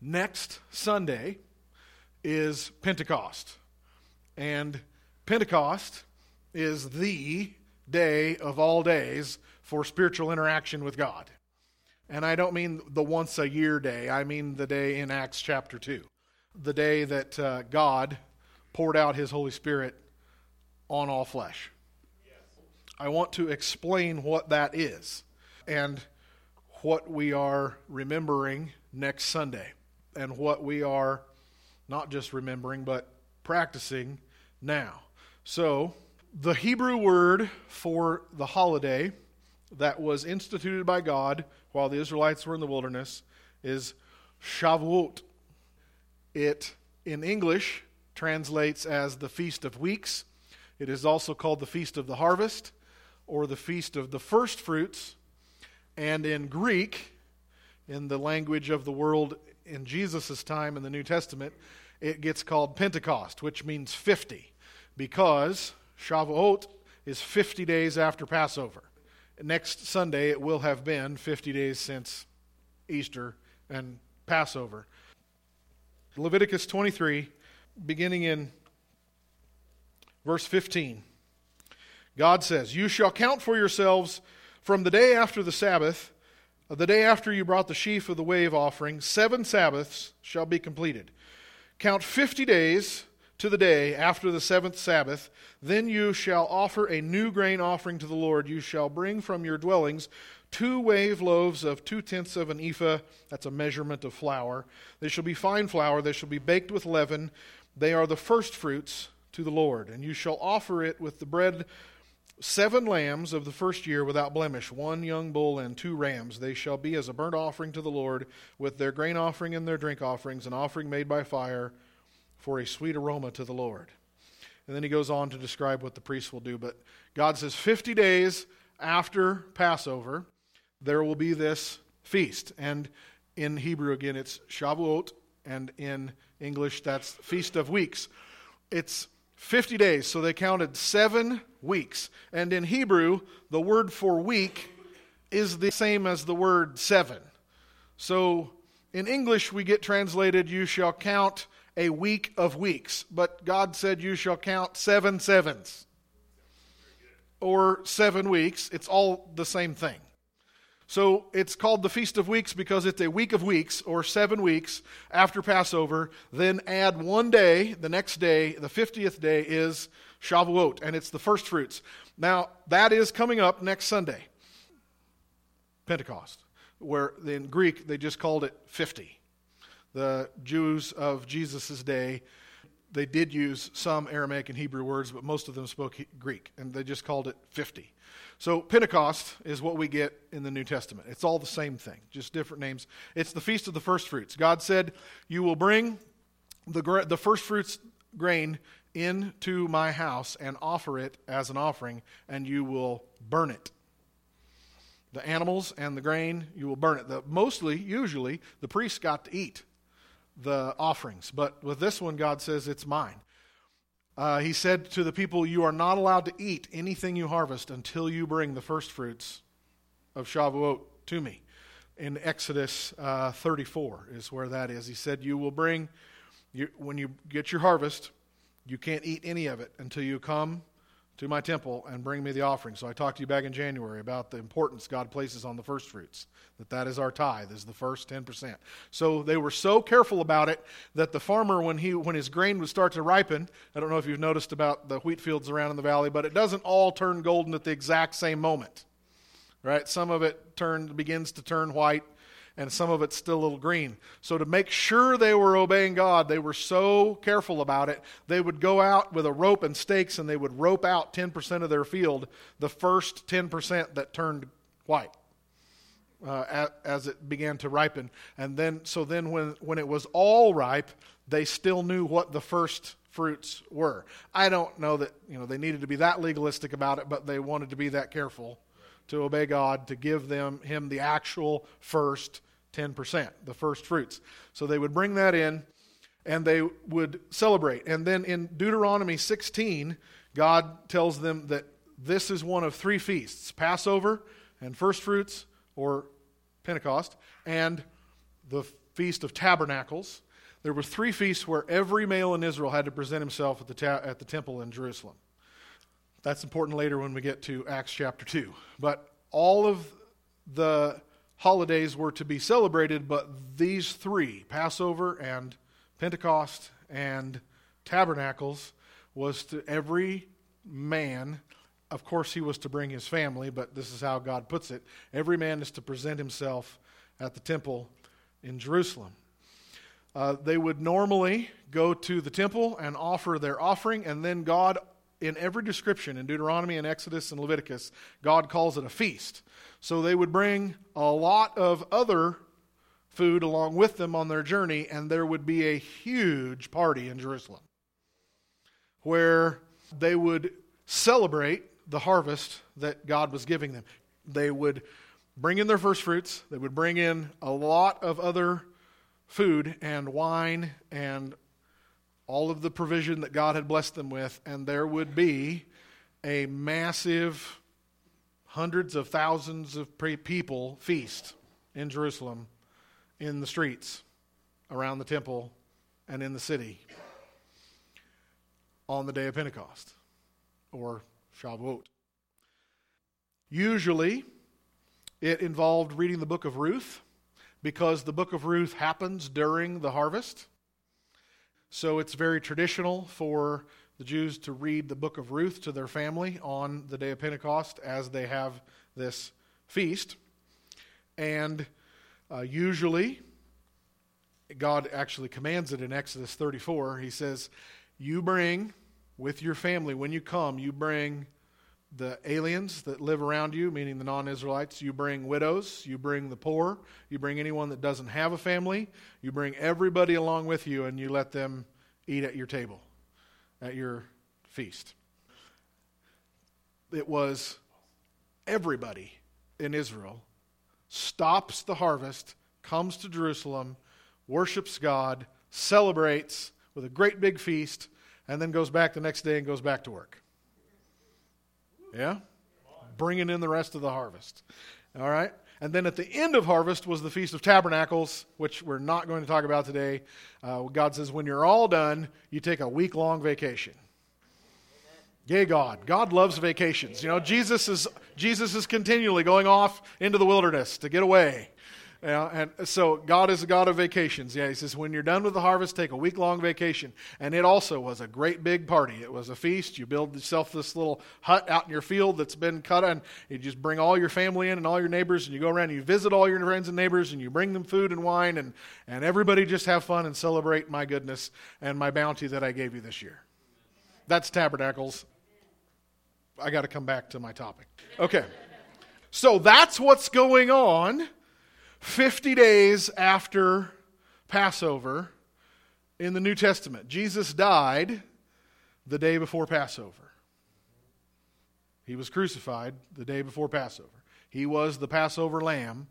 next Sunday is Pentecost. And Pentecost is the day of all days for spiritual interaction with God. And I don't mean the once a year day, I mean the day in Acts chapter 2, the day that uh, God poured out his Holy Spirit on all flesh. I want to explain what that is and what we are remembering next Sunday and what we are not just remembering but practicing now. So, the Hebrew word for the holiday that was instituted by God while the Israelites were in the wilderness is Shavuot. It, in English, translates as the Feast of Weeks. It is also called the Feast of the Harvest or the Feast of the First Fruits. And in Greek, in the language of the world in Jesus' time in the New Testament, it gets called Pentecost, which means 50, because Shavuot is 50 days after Passover next Sunday, it will have been 50 days since Easter and Passover. Leviticus 23, beginning in verse 15. God says, You shall count for yourselves from the day after the Sabbath, Uh, the day after you brought the sheaf of the wave offering, seven Sabbaths shall be completed. Count 50 days to the day after the seventh Sabbath. Then you shall offer a new grain offering to the Lord. You shall bring from your dwellings two wave loaves of two tenths of an ephah. That's a measurement of flour. They shall be fine flour. They shall be baked with leaven. They are the first fruits to the Lord. And you shall offer it with the bread seven lambs of the first year without blemish, one young bull and two rams. They shall be as a burnt offering to the Lord, with their grain offering and their drink offerings, an offering made by fire for a sweet aroma to the Lord. And then he goes on to describe what the priests will do. But God says 50 days after Passover, there will be this feast. And in Hebrew, again, it's Shavuot. And in English, that's Feast of Weeks. It's 50 days, so they counted seven weeks. And in Hebrew, the word for week is the same as the word seven. So in English, we get translated, You shall count a week of weeks, but God said, You shall count seven sevens or seven weeks. It's all the same thing. So it's called the Feast of Weeks because it's a week of weeks or seven weeks after Passover. Then add one day, the next day, the 50th day is Shavuot, and it's the first fruits. Now, that is coming up next Sunday, Pentecost, where in Greek they just called it 50 the Jews of Jesus' day, they did use some Aramaic and Hebrew words, but most of them spoke Greek, and they just called it 50. So Pentecost is what we get in the New Testament. It's all the same thing, just different names. It's the Feast of the First Fruits. God said, You will bring the, the first fruits grain into my house and offer it as an offering, and you will burn it. The animals and the grain, you will burn it. The, mostly, usually, the priests got to eat the offerings. But with this one, God says, It's mine. Uh, he said to the people, You are not allowed to eat anything you harvest until you bring the first fruits of Shavuot to me. In Exodus uh, 34 is where that is. He said, You will bring, you, when you get your harvest, you can't eat any of it until you come to my temple and bring me the offering. So I talked to you back in January about the importance God places on the first fruits, that that is our tithe, is the first 10%. So they were so careful about it that the farmer, when, he, when his grain would start to ripen, I don't know if you've noticed about the wheat fields around in the valley, but it doesn't all turn golden at the exact same moment. Right? Some of it turn, begins to turn white and some of it's still a little green. So, to make sure they were obeying God, they were so careful about it, they would go out with a rope and stakes and they would rope out 10% of their field, the first 10% that turned white. Uh, as it began to ripen. And then, so then when, when it was all ripe, they still knew what the first fruits were. I don't know that, you know, they needed to be that legalistic about it, but they wanted to be that careful to obey God, to give them him the actual first 10%, the first fruits. So they would bring that in and they would celebrate. And then in Deuteronomy 16, God tells them that this is one of three feasts Passover and first fruits, or Pentecost, and the Feast of Tabernacles. There were three feasts where every male in Israel had to present himself at the, ta- at the temple in Jerusalem. That's important later when we get to Acts chapter 2. But all of the holidays were to be celebrated, but these three, Passover and Pentecost and Tabernacles, was to every man. Of course, he was to bring his family, but this is how God puts it. Every man is to present himself at the temple in Jerusalem. Uh, they would normally go to the temple and offer their offering, and then God, in every description in Deuteronomy and Exodus and Leviticus, God calls it a feast. So they would bring a lot of other food along with them on their journey, and there would be a huge party in Jerusalem where they would celebrate the harvest that God was giving them. They would bring in their first fruits, they would bring in a lot of other food and wine and all of the provision that God had blessed them with, and there would be a massive, hundreds of thousands of people feast in Jerusalem, in the streets, around the temple, and in the city on the day of Pentecost or Shavuot. Usually, it involved reading the book of Ruth because the book of Ruth happens during the harvest. So it's very traditional for the Jews to read the book of Ruth to their family on the day of Pentecost as they have this feast. And uh, usually, God actually commands it in Exodus 34. He says, You bring with your family, when you come, you bring the aliens that live around you, meaning the non Israelites. You bring widows. You bring the poor. You bring anyone that doesn't have a family. You bring everybody along with you and you let them eat at your table, at your feast. It was everybody in Israel stops the harvest, comes to Jerusalem, worships God, celebrates with a great big feast, and then goes back the next day and goes back to work. Yeah? Bringing in the rest of the harvest. All right? And then at the end of harvest was the Feast of Tabernacles, which we're not going to talk about today. Uh, God says, when you're all done, you take a week long vacation. Yay, God. God loves vacations. You know, Jesus is, Jesus is continually going off into the wilderness to get away. Yeah, and so God is a God of vacations. Yeah, he says, when you're done with the harvest, take a week long vacation. And it also was a great big party. It was a feast. You build yourself this little hut out in your field that's been cut, and you just bring all your family in and all your neighbors, and you go around and you visit all your friends and neighbors, and you bring them food and wine, and, and everybody just have fun and celebrate my goodness and my bounty that I gave you this year. That's tabernacles. I got to come back to my topic. Okay. So that's what's going on 50 days after Passover in the New Testament. Jesus died the day before Passover. He was crucified the day before Passover. He was the Passover lamb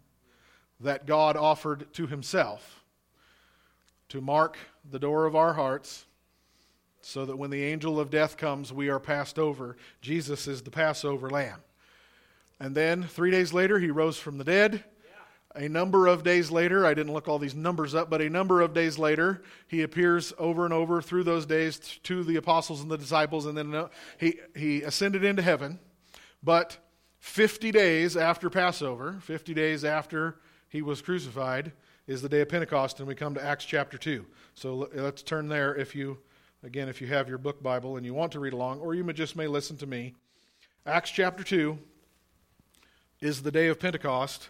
that God offered to himself to mark the door of our hearts so that when the angel of death comes, we are passed over. Jesus is the Passover lamb. And then three days later, he rose from the dead. A number of days later, I didn't look all these numbers up, but a number of days later, he appears over and over through those days to the apostles and the disciples, and then uh, he, he ascended into heaven. But 50 days after Passover, 50 days after he was crucified, is the day of Pentecost, and we come to Acts chapter 2. So let's turn there if you, again, if you have your book Bible and you want to read along, or you may just may listen to me. Acts chapter 2 is the day of Pentecost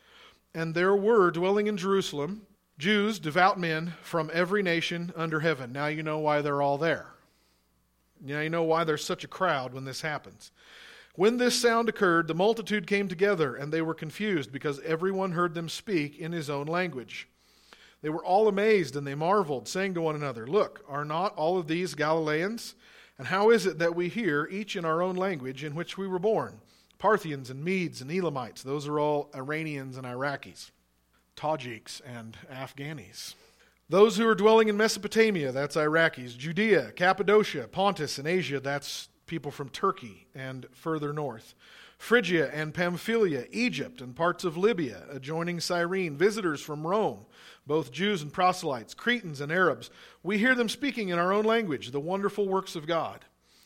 And there were dwelling in Jerusalem Jews, devout men from every nation under heaven. Now you know why they're all there. Now you know why there's such a crowd when this happens. When this sound occurred, the multitude came together, and they were confused because everyone heard them speak in his own language. They were all amazed and they marveled, saying to one another, Look, are not all of these Galileans? And how is it that we hear, each in our own language in which we were born? Parthians and Medes and Elamites, those are all Iranians and Iraqis, Tajiks and Afghanis. Those who are dwelling in Mesopotamia, that's Iraqis, Judea, Cappadocia, Pontus, and Asia, that's people from Turkey and further north. Phrygia and Pamphylia, Egypt, and parts of Libya, adjoining Cyrene, visitors from Rome, both Jews and proselytes, Cretans and Arabs. We hear them speaking in our own language the wonderful works of God.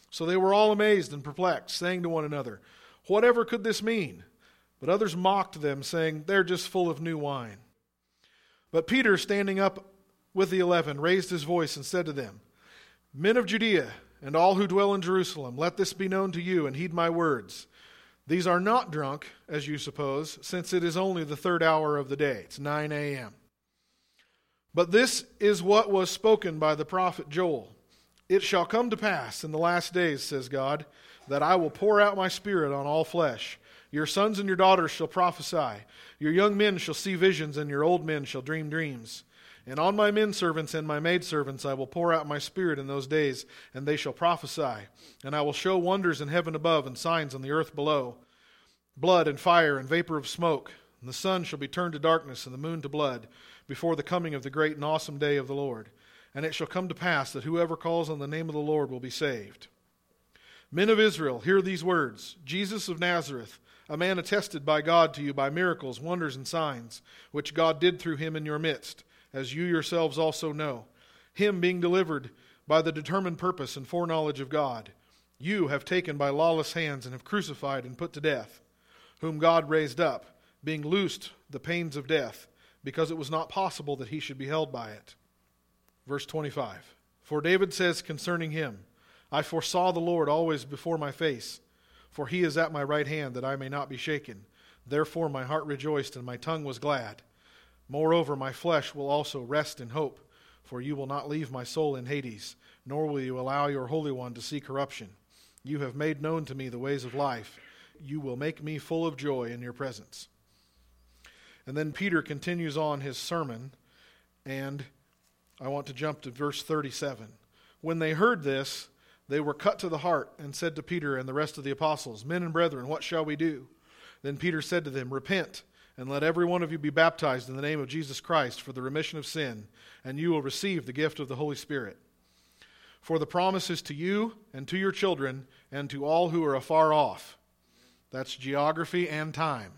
So they were all amazed and perplexed, saying to one another, Whatever could this mean? But others mocked them, saying, They're just full of new wine. But Peter, standing up with the eleven, raised his voice and said to them, Men of Judea, and all who dwell in Jerusalem, let this be known to you, and heed my words. These are not drunk, as you suppose, since it is only the third hour of the day. It's 9 a.m. But this is what was spoken by the prophet Joel. It shall come to pass in the last days, says God, that I will pour out my spirit on all flesh. Your sons and your daughters shall prophesy. Your young men shall see visions, and your old men shall dream dreams. And on my men servants and my maidservants I will pour out my spirit in those days, and they shall prophesy. And I will show wonders in heaven above and signs on the earth below blood and fire and vapor of smoke. And the sun shall be turned to darkness and the moon to blood before the coming of the great and awesome day of the Lord. And it shall come to pass that whoever calls on the name of the Lord will be saved. Men of Israel, hear these words Jesus of Nazareth, a man attested by God to you by miracles, wonders, and signs, which God did through him in your midst as you yourselves also know. Him being delivered by the determined purpose and foreknowledge of God, you have taken by lawless hands and have crucified and put to death, whom God raised up, being loosed the pains of death, because it was not possible that he should be held by it. Verse 25 For David says concerning him, I foresaw the Lord always before my face, for he is at my right hand, that I may not be shaken. Therefore my heart rejoiced, and my tongue was glad. Moreover, my flesh will also rest in hope, for you will not leave my soul in Hades, nor will you allow your Holy One to see corruption. You have made known to me the ways of life. You will make me full of joy in your presence. And then Peter continues on his sermon, and I want to jump to verse 37. When they heard this, they were cut to the heart and said to Peter and the rest of the apostles, Men and brethren, what shall we do? Then Peter said to them, Repent and let every one of you be baptized in the name of Jesus Christ for the remission of sin, and you will receive the gift of the Holy Spirit. For the promise is to you and to your children and to all who are afar off. That's geography and time.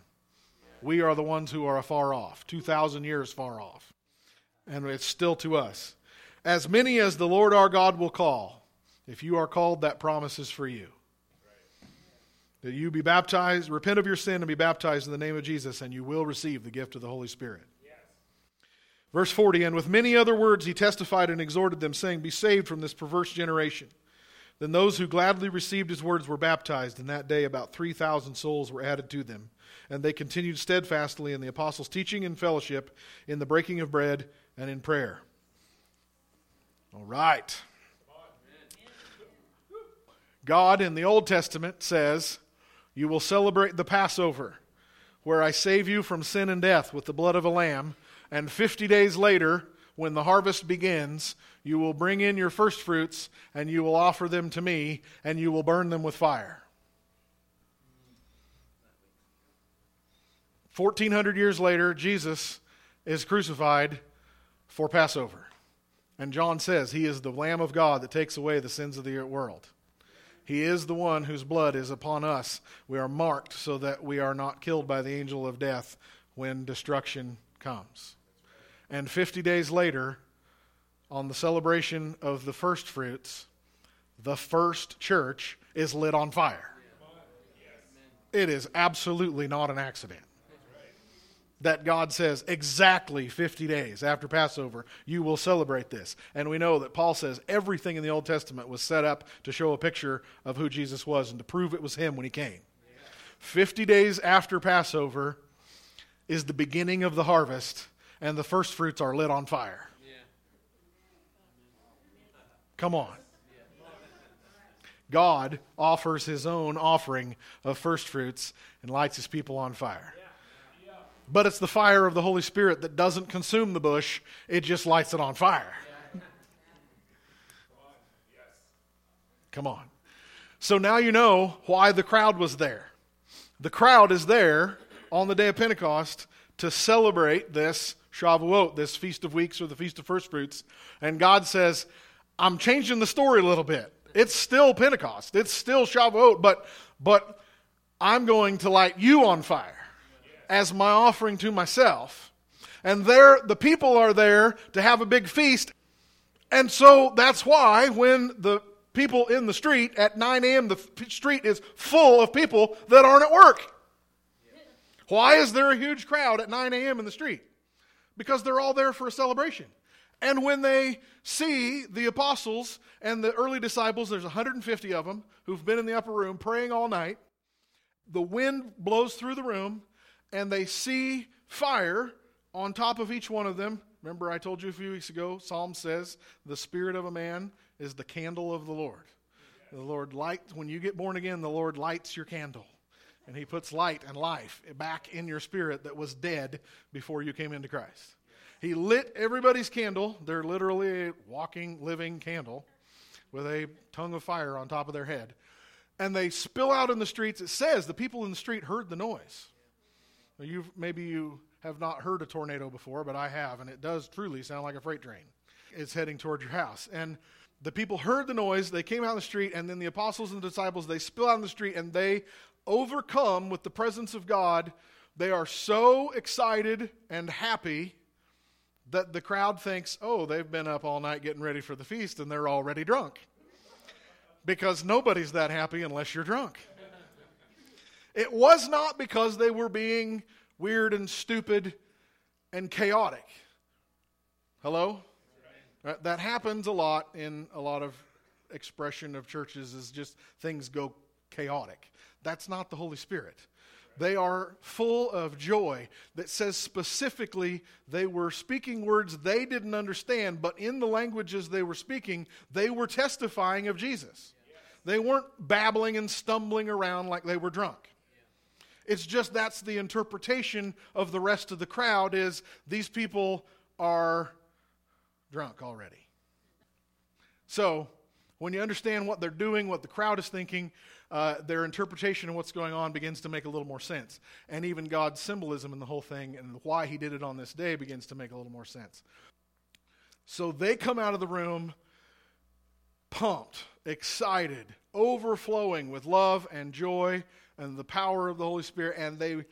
We are the ones who are afar off, 2,000 years far off. And it's still to us. As many as the Lord our God will call. If you are called, that promise is for you that you be baptized, repent of your sin, and be baptized in the name of Jesus, and you will receive the gift of the Holy Spirit. Yes. Verse 40 And with many other words he testified and exhorted them, saying, Be saved from this perverse generation. Then those who gladly received his words were baptized, and that day about 3,000 souls were added to them. And they continued steadfastly in the apostles' teaching and fellowship, in the breaking of bread, and in prayer. All right. God in the Old Testament says, you will celebrate the Passover, where I save you from sin and death with the blood of a lamb. And 50 days later, when the harvest begins, you will bring in your first fruits and you will offer them to me and you will burn them with fire. 1400 years later, Jesus is crucified for Passover. And John says he is the Lamb of God that takes away the sins of the world. He is the one whose blood is upon us. We are marked so that we are not killed by the angel of death when destruction comes. And 50 days later, on the celebration of the first fruits, the first church is lit on fire. It is absolutely not an accident that God says exactly 50 days after Passover, you will celebrate this. And we know that Paul says everything in the Old Testament was set up to show a picture of who Jesus was and to prove it was him when he came. 50 days after Passover is the beginning of the harvest, and the first fruits are lit on fire. Come on. God offers his own offering of first fruits and lights his people on fire. But it's the fire of the Holy Spirit that doesn't consume the bush, it just lights it on fire. Come on. So now you know why the crowd was there. The crowd is there on the day of Pentecost to celebrate this Shavuot, this Feast of Weeks or the Feast of First Fruits. And God says, I'm changing the story a little bit. It's still Pentecost. It's still Shavuot, but but I'm going to light you on fire as my offering to myself. And there the people are there to have a big feast. And so that's why when the people in the street at 9 a.m., the street is full of people that aren't at work. Why is there a huge crowd at 9 a.m. in the street? Because they're all there for a celebration. And when they see the apostles and the early disciples, there's 150 of them who've been in the upper room praying all night. The wind blows through the room, and they see fire on top of each one of them. Remember, I told you a few weeks ago, Psalm says, the spirit of a man is the candle of the Lord. The Lord light when you get born again, the Lord lights your candle. And he puts light and life back in your spirit that was dead before you came into Christ. He lit everybody's candle. They're literally a walking, living candle with a tongue of fire on top of their head. And they spill out in the streets. It says the people in the street heard the noise. You maybe you have not heard a tornado before, but I have, and it does truly sound like a freight train. It's heading towards your house. And the people heard the noise, they came out in the street, and then the apostles and the disciples, they spill out in the street and they overcome with the presence of God. They are so excited and happy that the crowd thinks, oh, they've been up all night getting ready for the feast and they're already drunk. Because nobody's that happy unless you're drunk. It was not because they were being weird and stupid and chaotic. Hello? That happens a lot in a lot of expression of churches is just things go chaotic. That's not the Holy Spirit. They are full of joy that says specifically they were speaking words they didn't understand, but in the languages they were speaking, they were testifying of Jesus. They weren't babbling and stumbling around like they were drunk. It's just that's the interpretation of the rest of the crowd is these people are drunk already. So, when you understand what they're doing, what the crowd is thinking, uh, their interpretation of what's going on begins to make a little more sense. And even God's symbolism in the whole thing and why he did it on this day begins to make a little more sense. So they come out of the room pumped, excited, overflowing with love and joy and the power of the Holy Spirit, and they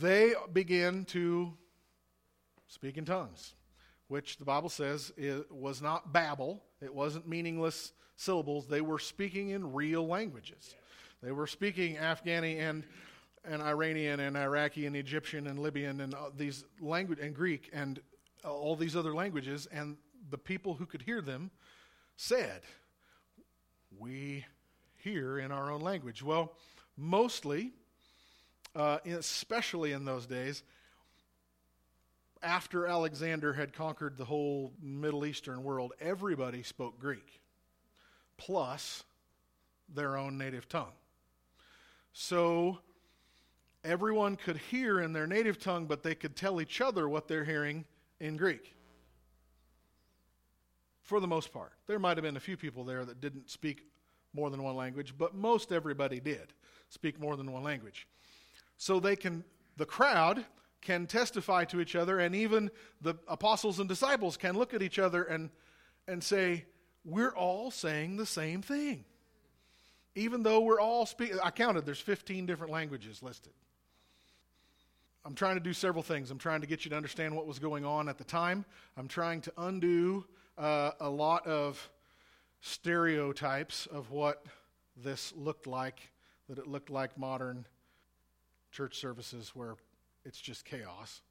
they begin to speak in tongues, which the Bible says it was not babble, it wasn't meaningless syllables. They were speaking in real languages. They were speaking Afghani and, and Iranian and Iraqi and Egyptian and Libyan and uh, these language and Greek and uh, all these other languages. And the people who could hear them said, "We hear in our own language." Well, mostly, uh, especially in those days, after Alexander had conquered the whole Middle Eastern world, everybody spoke Greek plus their own native tongue. So everyone could hear in their native tongue, but they could tell each other what they're hearing in Greek. For the most part. There might have been a few people there that didn't speak more than one language, but most everybody did speak more than one language. So they can, the crowd can testify to each other, and even the apostles and disciples can look at each other and, and say, we're all saying the same thing. Even though we're all speaking, I counted, there's 15 different languages listed. I'm trying to do several things. I'm trying to get you to understand what was going on at the time. I'm trying to undo uh, a lot of stereotypes of what this looked like, that it looked like modern church services where it's just chaos.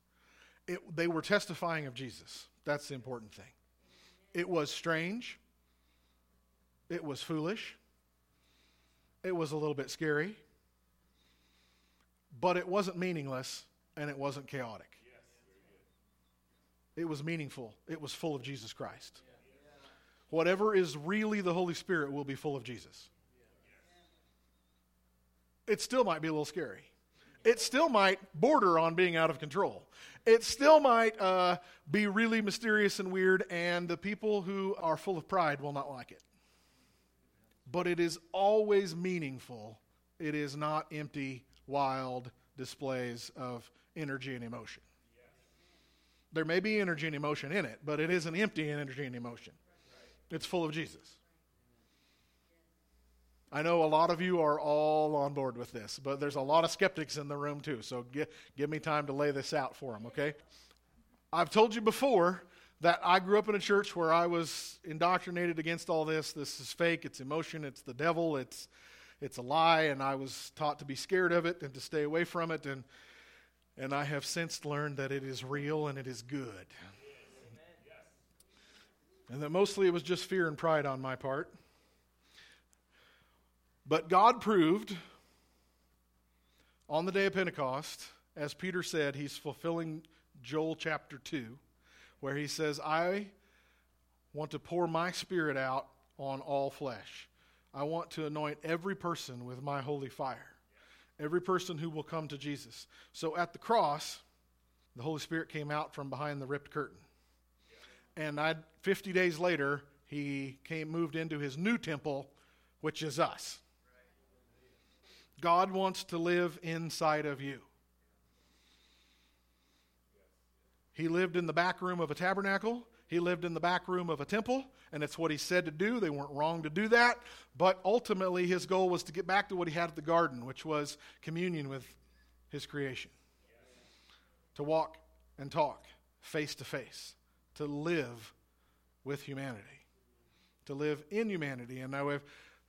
It, they were testifying of Jesus. That's the important thing. It was strange. It was foolish. It was a little bit scary. But it wasn't meaningless and it wasn't chaotic. It was meaningful. It was full of Jesus Christ. Whatever is really the Holy Spirit will be full of Jesus. It still might be a little scary. It still might border on being out of control. It still might uh, be really mysterious and weird, and the people who are full of pride will not like it. But it is always meaningful. It is not empty, wild displays of energy and emotion. There may be energy and emotion in it, but it isn't empty in energy and emotion. It's full of Jesus. I know a lot of you are all on board with this, but there's a lot of skeptics in the room too. So give, give me time to lay this out for them, okay? I've told you before that I grew up in a church where I was indoctrinated against all this. This is fake, it's emotion, it's the devil, it's, it's a lie, and I was taught to be scared of it and to stay away from it. And, and I have since learned that it is real and it is good. And that mostly it was just fear and pride on my part. But God proved on the day of Pentecost, as Peter said, he's fulfilling Joel chapter 2, where he says, I want to pour my spirit out on all flesh. I want to anoint every person with my holy fire, every person who will come to Jesus. So at the cross, the Holy Spirit came out from behind the ripped curtain. And I 50 days later, he came moved into his new temple, which is us. God wants to live inside of you. He lived in the back room of a tabernacle. He lived in the back room of a temple, and it's what he said to do. They weren't wrong to do that. But ultimately, his goal was to get back to what he had at the garden, which was communion with his creation. To walk and talk face to face, to live with humanity, to live in humanity. And now we've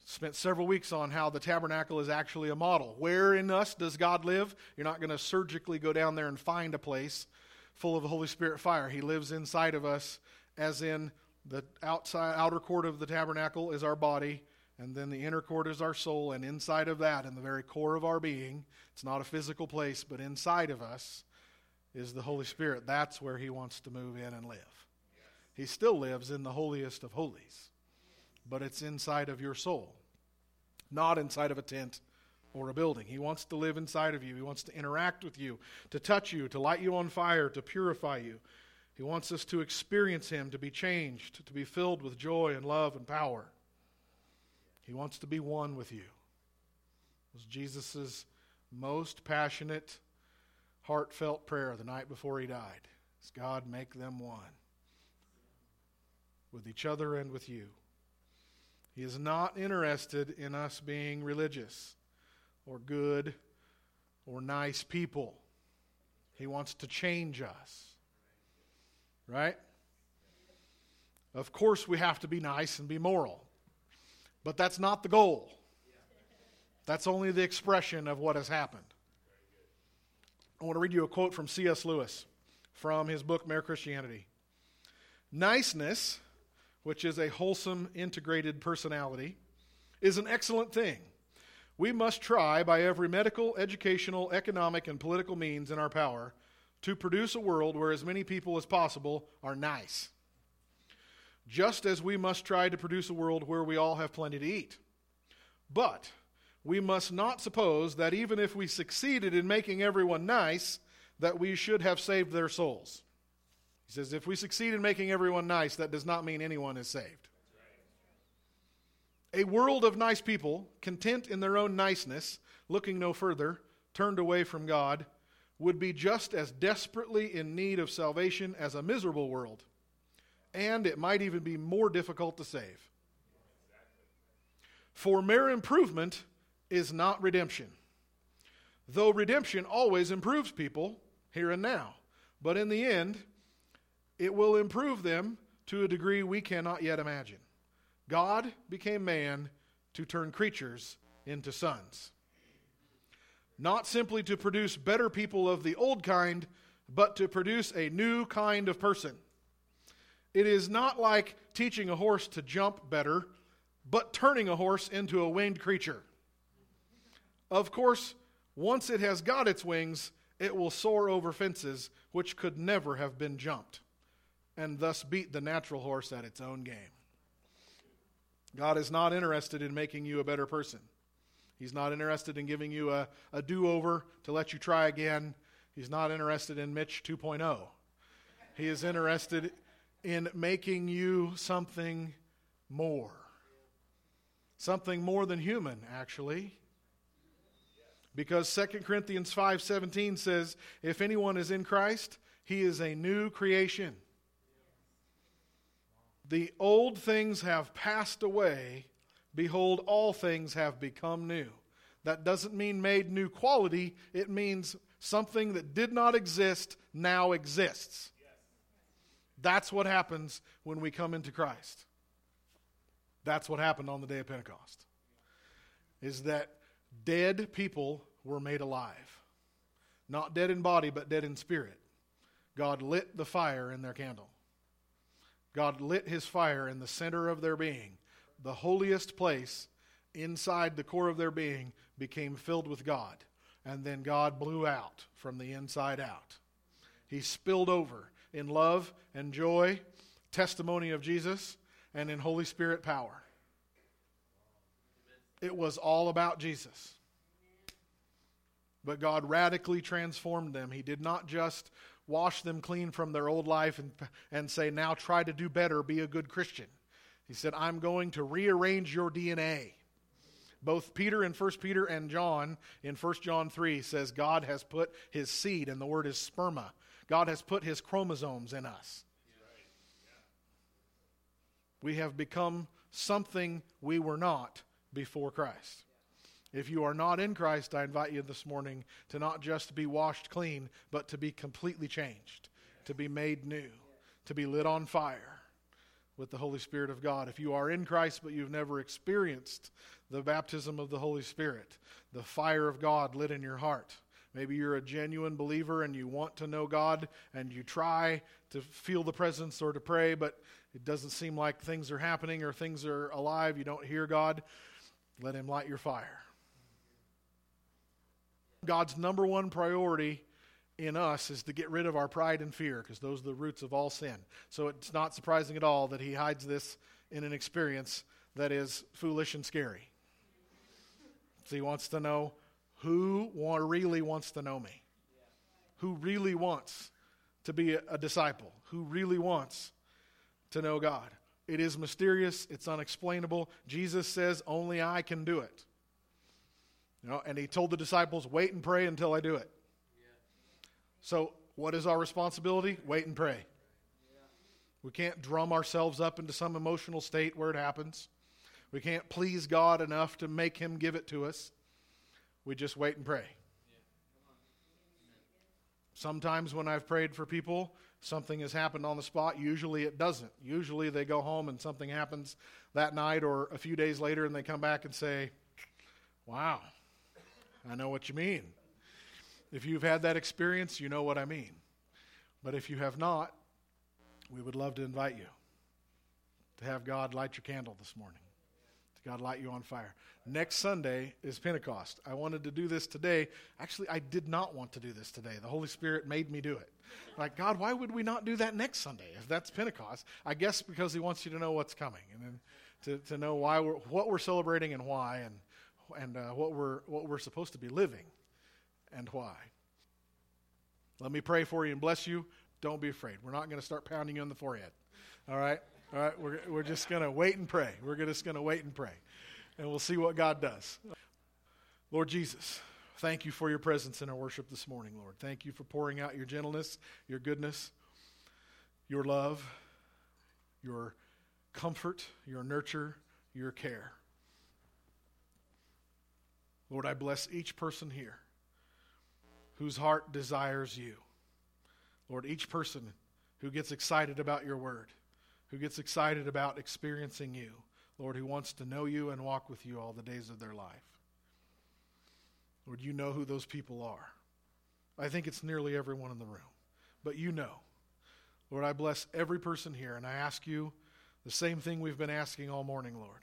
spent several weeks on how the tabernacle is actually a model. Where in us does God live? You're not going to surgically go down there and find a place full of the Holy Spirit fire. He lives inside of us, as in the outside outer court of the tabernacle is our body, and then the inner court is our soul, and inside of that, in the very core of our being, it's not a physical place, but inside of us is the Holy Spirit. That's where He wants to move in and live. He still lives in the holiest of holies but it's inside of your soul, not inside of a tent or a building. He wants to live inside of you. He wants to interact with you, to touch you, to light you on fire, to purify you. He wants us to experience Him, to be changed, to be filled with joy and love and power. He wants to be one with you. It was Jesus' most passionate, heartfelt prayer the night before he died. Is God make them one with each other and with you. He is not interested in us being religious or good or nice people. He wants to change us. Right? Of course, we have to be nice and be moral, but that's not the goal. That's only the expression of what has happened. I want to read you a quote from C.S. Lewis from his book, Mere Christianity. Niceness which is a wholesome, integrated personality, is an excellent thing. We must try by every medical, educational, economic, and political means in our power to produce a world where as many people as possible are nice. Just as we must try to produce a world where we all have plenty to eat. But we must not suppose that even if we succeeded in making everyone nice, that we should have saved their souls. He says, if we succeed in making everyone nice, that does not mean anyone is saved. A world of nice people, content in their own niceness, looking no further, turned away from God, would be just as desperately in need of salvation as a miserable world. And it might even be more difficult to save. For mere improvement is not redemption. Though redemption always improves people here and now. But in the end, it will improve them to a degree we cannot yet imagine. God became man to turn creatures into sons. Not simply to produce better people of the old kind, but to produce a new kind of person. It is not like teaching a horse to jump better, but turning a horse into a winged creature. Of course, once it has got its wings, it will soar over fences which could never have been jumped and thus beat the natural horse at its own game. God is not interested in making you a better person. He's not interested in giving you a, a do over to let you try again. He's not interested in Mitch 2.0. He is interested in making you something more. Something more than human, actually. Because 2 Corinthians 5:17 says, "If anyone is in Christ, he is a new creation. The old things have passed away, behold all things have become new." That doesn't mean made new quality, it means something that did not exist now exists. That's what happens when we come into Christ. That's what happened on the day of Pentecost. Is that dead people were made alive. Not dead in body, but dead in spirit. God lit the fire in their candle. God lit his fire in the center of their being. The holiest place inside the core of their being became filled with God. And then God blew out from the inside out. He spilled over in love and joy, testimony of Jesus, and in Holy Spirit power. It was all about Jesus. But God radically transformed them. He did not just wash them clean from their old life and, and say, now try to do better, be a good Christian. He said, I'm going to rearrange your DNA. Both Peter in 1 Peter and John in 1 John 3 says God has put his seed, and the word is sperma. God has put his chromosomes in us. We have become something we were not before Christ. If you are not in Christ, I invite you this morning to not just be washed clean, but to be completely changed, to be made new, to be lit on fire with the Holy Spirit of God. If you are in Christ, but you've never experienced the baptism of the Holy Spirit, the fire of God lit in your heart, Maybe you're a genuine believer and you want to know God and you try to feel the presence or to pray, but it doesn't seem like things are happening or things are alive. You don't hear God. Let Him light your fire. God's number one priority in us is to get rid of our pride and fear because those are the roots of all sin. So it's not surprising at all that He hides this in an experience that is foolish and scary. So He wants to know who really wants to know me? Who really wants to be a, disciple? Who really wants to know God? It is mysterious, it's unexplainable. Jesus says, Only I can do it. You know, and he told the disciples, Wait and pray until I do it. So, what is our responsibility? Wait and pray. We can't drum ourselves up into some emotional state where it happens. We can't please God enough to make Him give it to us. We just wait and pray. Sometimes when I've prayed for people, something has happened on the spot. Usually it doesn't. Usually they go home and something happens that night or a few days later and they come back and say, Wow, I know what you mean. If you've had that experience, you know what I mean. But if you have not, we would love to invite you to have God light your candle this morning. To God light you on fire. Next Sunday is Pentecost. I wanted to do this today. Actually, I did not want to do this today. The Holy Spirit made me do it. Like, God, why would we not do that next Sunday if that's Pentecost? I guess because He wants you to know what's coming and then to, to know why we're, what we're celebrating and why and, and uh, what, we're, what we're supposed to be living and why. Let me pray for you and bless you. Don't be afraid. We're not going to start pounding you on the forehead. All right? All right, we're, we're just going to wait and pray. We're just going to wait and pray. And we'll see what God does. Lord Jesus, thank you for your presence in our worship this morning, Lord. Thank you for pouring out your gentleness, your goodness, your love, your comfort, your nurture, your care. Lord, I bless each person here whose heart desires you. Lord, each person who gets excited about your word who gets excited about experiencing you, Lord, who wants to know you and walk with you all the days of their life. Lord, you know who those people are. I think it's nearly everyone in the room, but you know. Lord, I bless every person here, and I ask you the same thing we've been asking all morning, Lord,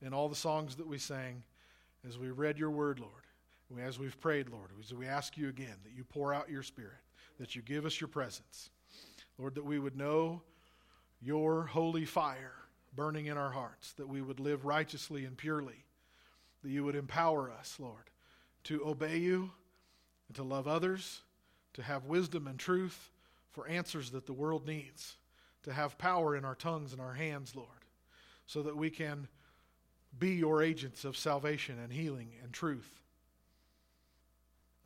in all the songs that we sang as we read your word, Lord, as we've prayed, Lord, as we ask you again that you pour out your spirit, that you give us your presence. Lord, that we would know your holy fire burning in our hearts, that we would live righteously and purely, that you would empower us, Lord, to obey you and to love others, to have wisdom and truth for answers that the world needs, to have power in our tongues and our hands, Lord, so that we can be your agents of salvation and healing and truth.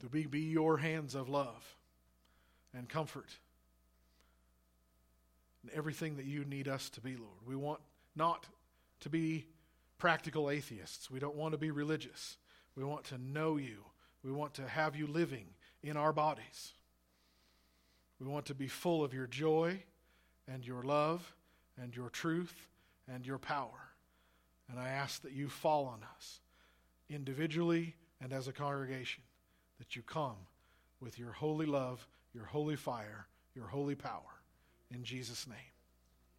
To be, be your hands of love and comfort and everything that you need us to be, Lord. We want not to be practical atheists. We don't want to be religious. We want to know you. We want to have you living in our bodies. We want to be full of your joy and your love and your truth and your power. And I ask that you fall on us individually and as a congregation, that you come with your holy love, your holy fire, your holy power. In Jesus' name.